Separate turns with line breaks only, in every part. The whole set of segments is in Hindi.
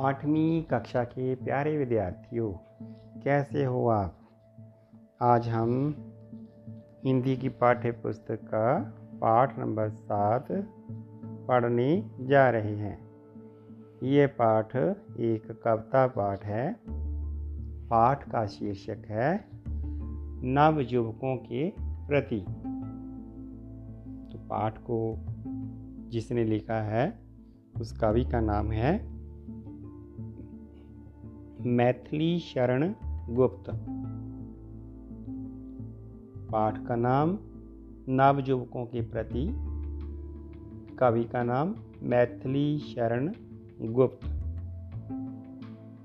आठवीं कक्षा के प्यारे विद्यार्थियों, कैसे हो आप? आज हम हिंदी की पाठ्य पुस्तक का पाठ नंबर सात पढ़ने जा रहे हैं। ये पाठ एक कविता पाठ है। पाठ का शीर्षक है, नव युवकों के प्रति। तो पाठ को जिसने लिखा है, उस कवि का नाम है मैथिली शरण गुप्त। पाठ का नाम नव युवकों के प्रति, कवि का नाम मैथिली शरण गुप्त।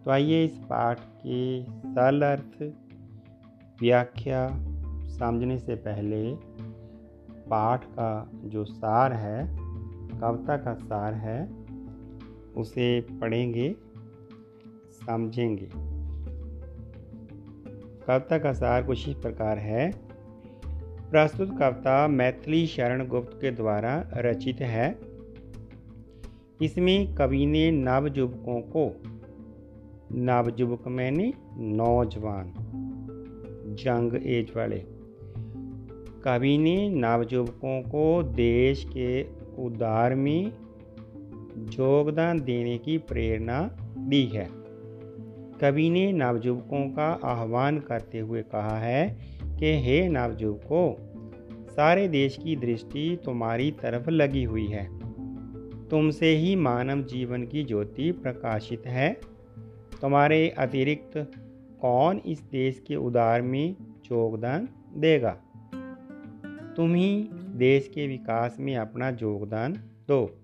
तो आइए इस पाठ के सरल अर्थ व्याख्या समझने से पहले पाठ का जो सार है, कविता का सार है, उसे पढ़ेंगे समझेंगे। कविता का सार कुछ इस प्रकार है। प्रस्तुत कविता मैथिली शरण गुप्त के द्वारा रचित है। इसमें कवि ने नवयुवकों को, नवयुवक मैंने नौजवान, जंग एज वाले, कवि ने नवयुवकों को देश के उद्धार में योगदान देने की प्रेरणा दी है। कवि ने नवजुवकों का आह्वान करते हुए कहा है कि, हे नवजुवको सारे देश की दृष्टि तुम्हारी तरफ़ लगी हुई है। तुमसे ही मानव जीवन की ज्योति प्रकाशित है। तुम्हारे अतिरिक्त कौन इस देश के उदार में योगदान देगा? तुम ही देश के विकास में अपना योगदान दो।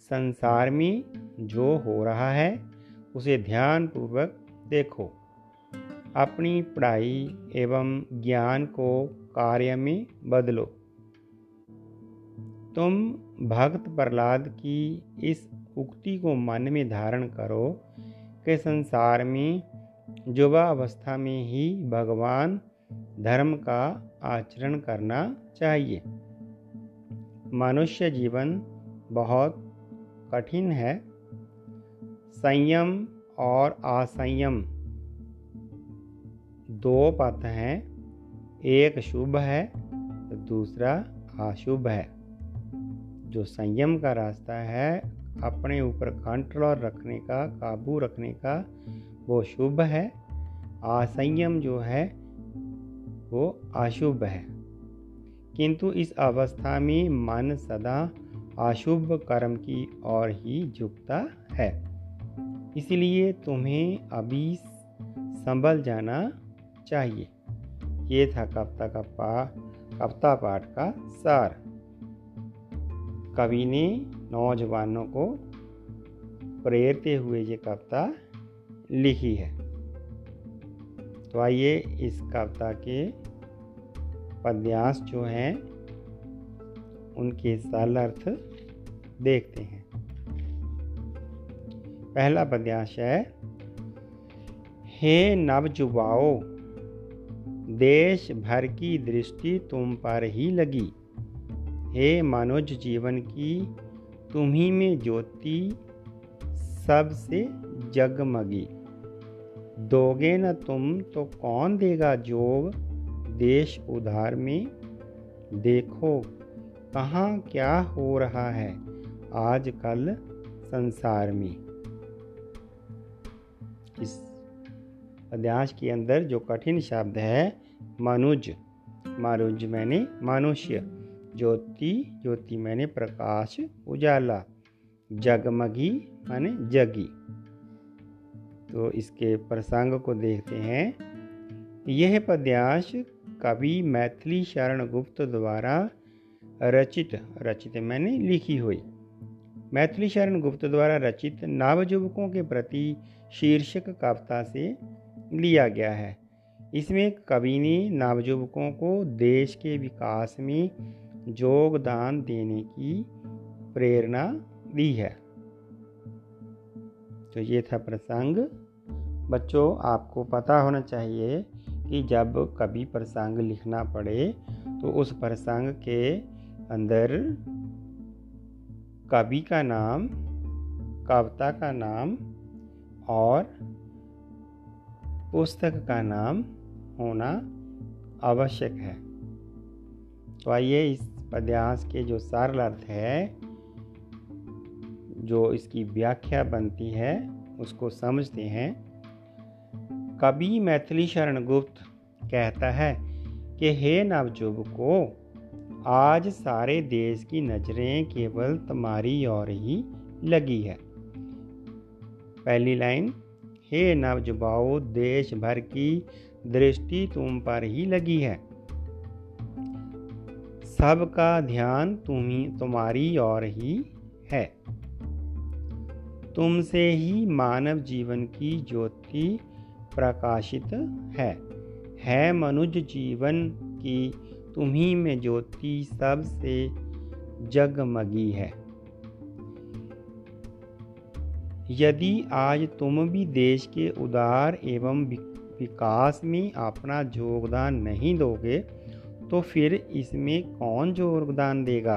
संसार में जो हो रहा है उसे ध्यानपूर्वक देखो। अपनी पढ़ाई एवं ज्ञान को कार्य में बदलो। तुम भक्त प्रहलाद की इस उक्ति को मन में धारण करो कि संसार में युवा अवस्था में ही भगवान धर्म का आचरण करना चाहिए। मनुष्य जीवन बहुत कठिन है। संयम और असंयम। दो पथ हैं, एक शुभ है तो दूसरा अशुभ है। जो संयम का रास्ता है, अपने ऊपर कंट्रोल रखने का, काबू रखने का, वो शुभ है। असंयम जो है, वो अशुभ है। किंतु इस अवस्था में मन सदा अशुभ कर्म की ओर ही झुकता है। इसलिए तुम्हें अभी संभल जाना चाहिए। ये था कविता का पा, कविता पाठ का सार। कवि ने नौजवानों को प्रेरते हुए ये कविता लिखी है। तो आइए इस कविता के पद्यांश जो हैं, उनके सरल अर्थ देखते हैं। पहला पद्यांश है हे नवजुवाओ, देश भर की दृष्टि तुम पर ही लगी। हे मनुज जीवन की, तुम्ही में ज्योति सबसे जगमगी। दोगे न तुम तो कौन देगा जोग? देश उधार में, देखो कहाँ क्या हो रहा है आजकल संसार में। इस अध्यास के अंदर जो कठिन शब्द है, मनुज। मनुज मैंने मनुष्य। ज्योति ज्योति मैंने प्रकाश, उजाला। जगमगी माने जगी। तो इसके प्रसंग को देखते हैं। यह पद्यांश कवि मैथिली शरण गुप्त द्वारा रचित रचित मैंने लिखी हुई। मैथिली शरण गुप्त द्वारा रचित नवयुवकों के प्रति शीर्षक कविता से लिया गया है। इसमें कवि ने नवयुवकों को देश के विकास में योगदान देने की प्रेरणा दी है। तो ये था प्रसंग। बच्चों, आपको पता होना चाहिए कि जब कभी प्रसंग लिखना पड़े तो उस प्रसंग के अंदर कवि का नाम, कविता का नाम और पुस्तक का नाम होना आवश्यक है। तो आइए इस पद्यांश के जो सरल अर्थ है, जो इसकी व्याख्या बनती है, उसको समझते हैं। कवि मैथिली शरण गुप्त कहता है कि, हे नवजुब को आज सारे देश की नज़रें केवल तुम्हारी ओर ही लगी है। पहली लाइन, हे नवजुबाओ, देश भर की दृष्टि तुम पर ही लगी है। सबका ध्यान तुम्ही, तुम्हारी ओर ही है। तुमसे ही मानव जीवन की ज्योति प्रकाशित है। है मनुज जीवन की तुम्ही में ज्योति सबसे जगमगी है। यदि आज तुम भी देश के उदार एवं विकास में अपना योगदान नहीं दोगे तो फिर इसमें कौन योगदान देगा?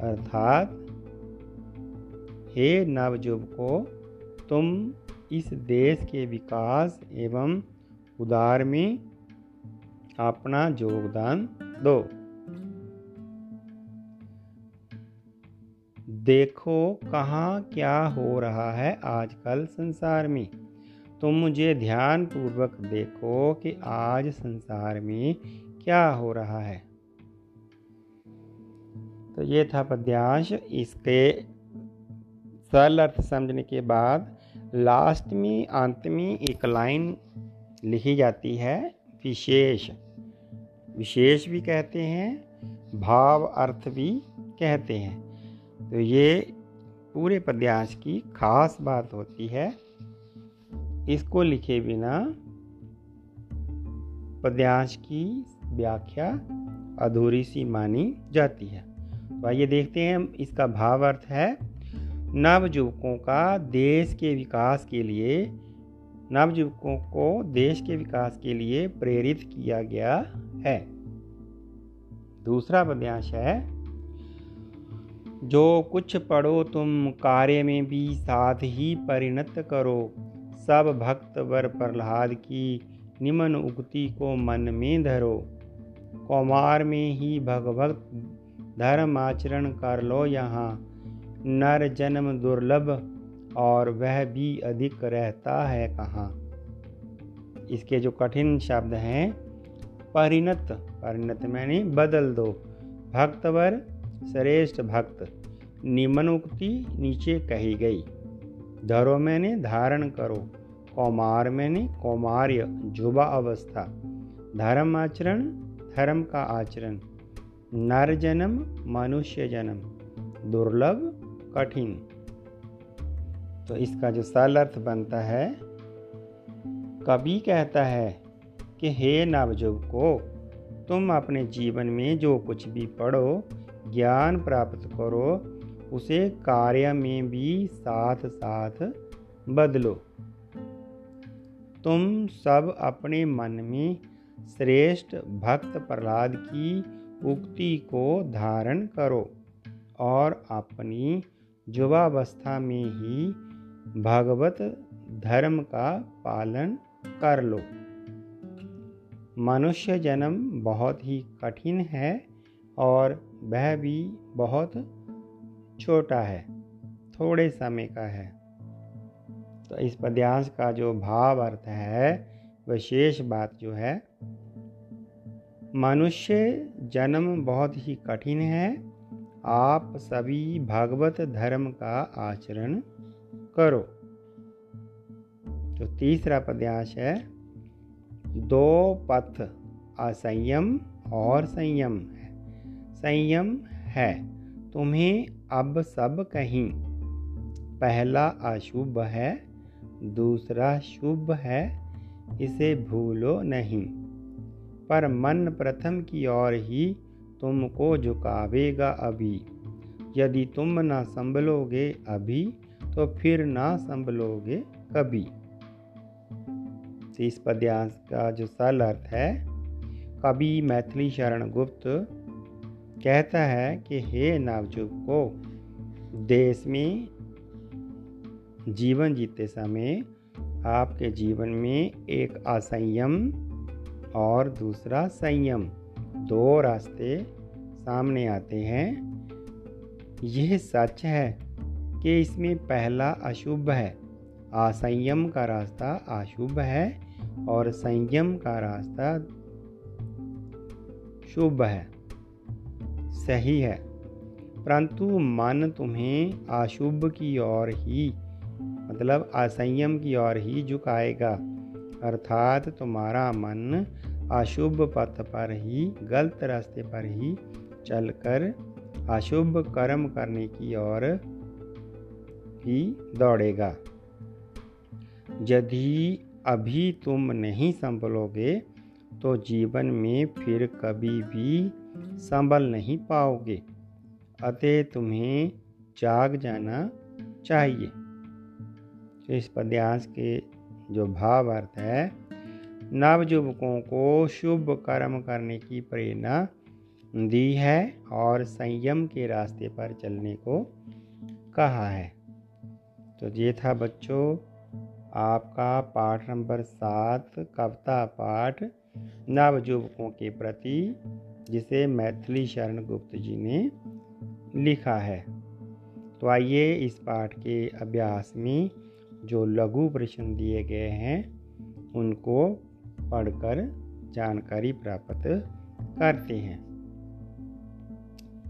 अर्थात, हे नवजुवको तुम इस देश के विकास एवं उदार में अपना योगदान दो। देखो कहाँ क्या हो रहा है आजकल संसार में। तुम मुझे ध्यान पूर्वक देखो कि आज संसार में क्या हो रहा है। तो ये था पद्यांश। इसके सरल अर्थ समझने के बाद लास्ट में, अंत में एक लाइन लिखी जाती है, विशेष। विशेष भी कहते हैं, भाव अर्थ भी कहते हैं। तो ये पूरे पद्यांश की खास बात होती है। इसको लिखे बिना पद्यांश की व्याख्या अधूरी सी मानी जाती है। तो आइए देखते हैं, इसका भाव अर्थ है, नवयुवकों का देश के विकास के लिए, नवयुवकों को देश के विकास के लिए प्रेरित किया गया है। दूसरा पद्यांश है, जो कुछ पढ़ो तुम कार्य में भी साथ ही परिणत करो। सब भक्त वर प्रहलाद की निमन उक्ति को मन में धरो। कौमार में ही भगवत धर्म आचरण कर लो यहाँ। नर जन्म दुर्लभ और वह भी अधिक रहता है कहाँ? इसके जो कठिन शब्द हैं परिणत परिणत मैंने बदल दो। भक्तवर श्रेष्ठ भक्त निम्नोक्ति नीचे कही गई। धरो मैंने धारण करो, कौमार मैंने कौमार्य, जुबा अवस्था। धर्म आचरण, धर्म का आचरण। नर जन्म, मनुष्य जन्म, दुर्लभ, कठिन। तो इसका जो सरल अर्थ बनता है, कवि कहता है कि हे नवजुग को, तुम अपने जीवन में जो कुछ भी पढ़ो, ज्ञान प्राप्त करो, उसे कार्य में भी साथ साथ बदलो। तुम सब अपने मन में श्रेष्ठ भक्त प्रहलाद की उक्ति को धारण करो और अपनी युवावस्था में ही भगवत धर्म का पालन कर लो। मनुष्य जन्म बहुत ही कठिन है और वह भी बहुत छोटा है, थोड़े समय का है। तो इस पद्यांश का जो भाव अर्थ है, विशेष बात जो है, मनुष्य जन्म बहुत ही कठिन है, आप सभी भागवत धर्म का आचरण करो। तो तीसरा पद्यांश है दो पथ असंयम और संयम है। संयम है। तुम्हें अब सब कहीं। पहला अशुभ है, दूसरा शुभ है, इसे भूलो नहीं। पर मन प्रथम की ओर ही तुमको झुकावेगा अभी। यदि तुम ना संभलोगे अभी तो फिर ना संभलोगे कभी। इस पद्यांश का जो सरल अर्थ है, कवि मैथिली शरण गुप्त कहता है कि हे नवजुग को, देश में जीवन जीते समय आपके जीवन में एक असंयम और दूसरा संयम, दो रास्ते सामने आते हैं। यह सच है कि इसमें पहला अशुभ है, असंयम का रास्ता अशुभ है और संयम का रास्ता शुभ है, सही है। परंतु मन तुम्हें अशुभ की ओर ही मतलब असंयम की ओर ही झुकाएगा। अर्थात तुम्हारा मन अशुभ पथ पर ही, गलत रास्ते पर ही चलकर अशुभ कर्म करने की ओर ही दौड़ेगा। यदि अभी तुम नहीं संभलोगे तो जीवन में फिर कभी भी संभल नहीं पाओगे। अतः तुम्हें जाग जाना चाहिए। तो इस पद्यांश के जो भाव अर्थ है नवजुवकों को शुभ कर्म करने की प्रेरणा दी है और संयम के रास्ते पर चलने को कहा है। तो ये था बच्चों आपका पाठ नंबर सात, कविता पाठ नवजुवकों के प्रति, जिसे मैथिली शरण गुप्त जी ने लिखा है। तो आइए इस पाठ के अभ्यास में जो लघु प्रश्न दिए गए हैं, उनको पढ़कर जानकारी प्राप्त करते हैं।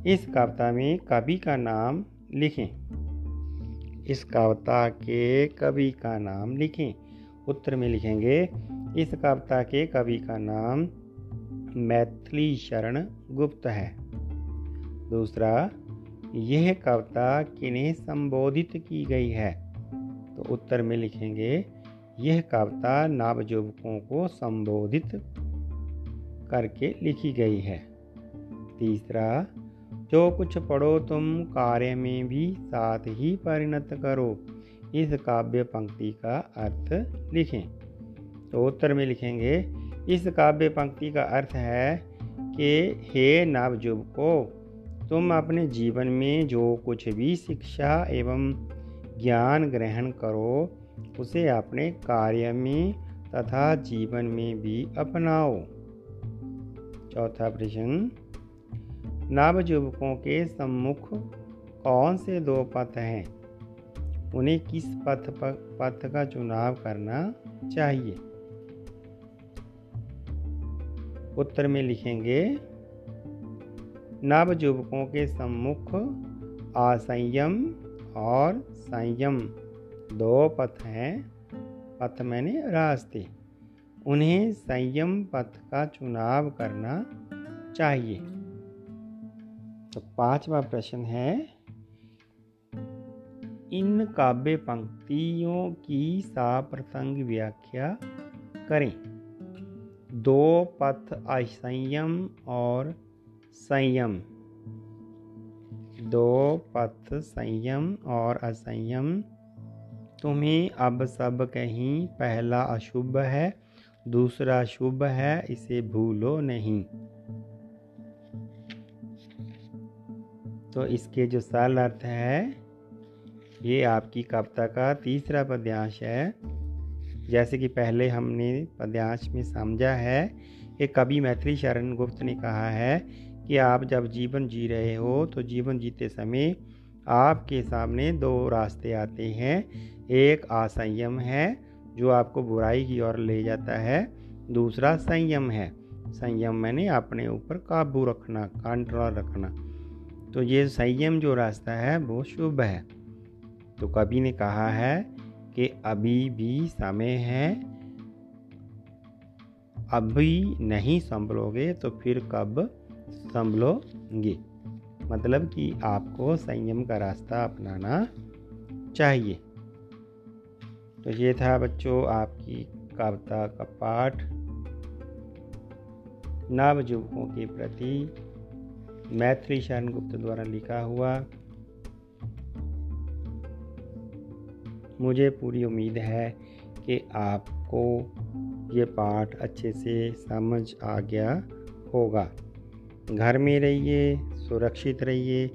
इस कविता में कवि का नाम लिखें। इस कविता के कवि का नाम लिखें। उत्तर में लिखेंगे, इस कविता के कवि का नाम मैथिली शरण गुप्त है। दूसरा, यह कविता किन्हें संबोधित की गई है? तो उत्तर में लिखेंगे, यह कविता नवजुवकों को संबोधित करके लिखी गई है। तीसरा जो कुछ पढ़ो तुम कार्य में भी साथ ही परिणत करो। इस काव्य पंक्ति का अर्थ लिखें। तो उत्तर में लिखेंगे, इस काव्य पंक्ति का अर्थ है कि हे नवजुवको तुम अपने जीवन में जो कुछ भी शिक्षा एवं ज्ञान ग्रहण करो, उसे अपने कार्य में तथा जीवन में भी अपनाओ। चौथा प्रश्न नवजुवकों के सम्मुख कौन से दो पथ हैं? उन्हें किस पथ पथ का चुनाव करना चाहिए? उत्तर में लिखेंगे नवजुवकों के सम्मुख असंयम और संयम। दो पथ हैं, पथ मैंने रास्ते। उन्हें संयम पथ का चुनाव करना चाहिए। तो पांचवा प्रश्न है, इन काव्य पंक्तियों की साप्रसंग व्याख्या करें। दो पथ असंयम और संयम। दो पथ संयम और असंयम। तुम्हें अब सब कहीं, पहला अशुभ है, दूसरा शुभ है, इसे भूलो नहीं। तो इसके जो सरल अर्थ है, ये आपकी कविता का तीसरा पद्यांश है। जैसे कि पहले हमने पद्यांश में समझा है कि कवि मैथिली शरण गुप्त ने कहा है कि आप जब जीवन जी रहे हो तो जीवन जीते समय आपके सामने दो रास्ते आते हैं। एक असंयम है, जो आपको बुराई की ओर ले जाता है। दूसरा संयम है। संयम मैंने अपने ऊपर काबू रखना कंट्रोल रखना। तो ये संयम जो रास्ता है, वो शुभ है। तो कवि ने कहा है कि अभी भी समय है, अभी नहीं संभलोगे तो फिर कब संभलोगे? मतलब कि आपको संयम का रास्ता अपनाना चाहिए। तो ये था बच्चों आपकी कविता का पाठ। नवजुवकों के प्रति मैत्री शरण गुप्त द्वारा लिखा हुआ, मुझे पूरी उम्मीद है कि आपको ये पाठ अच्छे से समझ आ गया होगा। घर में रहिए, सुरक्षित रहिए,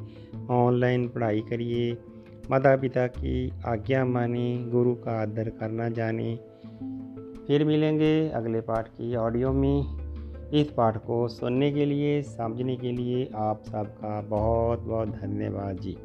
ऑनलाइन पढ़ाई करिए माता पिता की आज्ञा माने, गुरु का आदर करना जाने। फिर मिलेंगे अगले पाठ की ऑडियो में। इस पाठ को सुनने के लिए, समझने के लिए आप सबका बहुत बहुत धन्यवाद जी।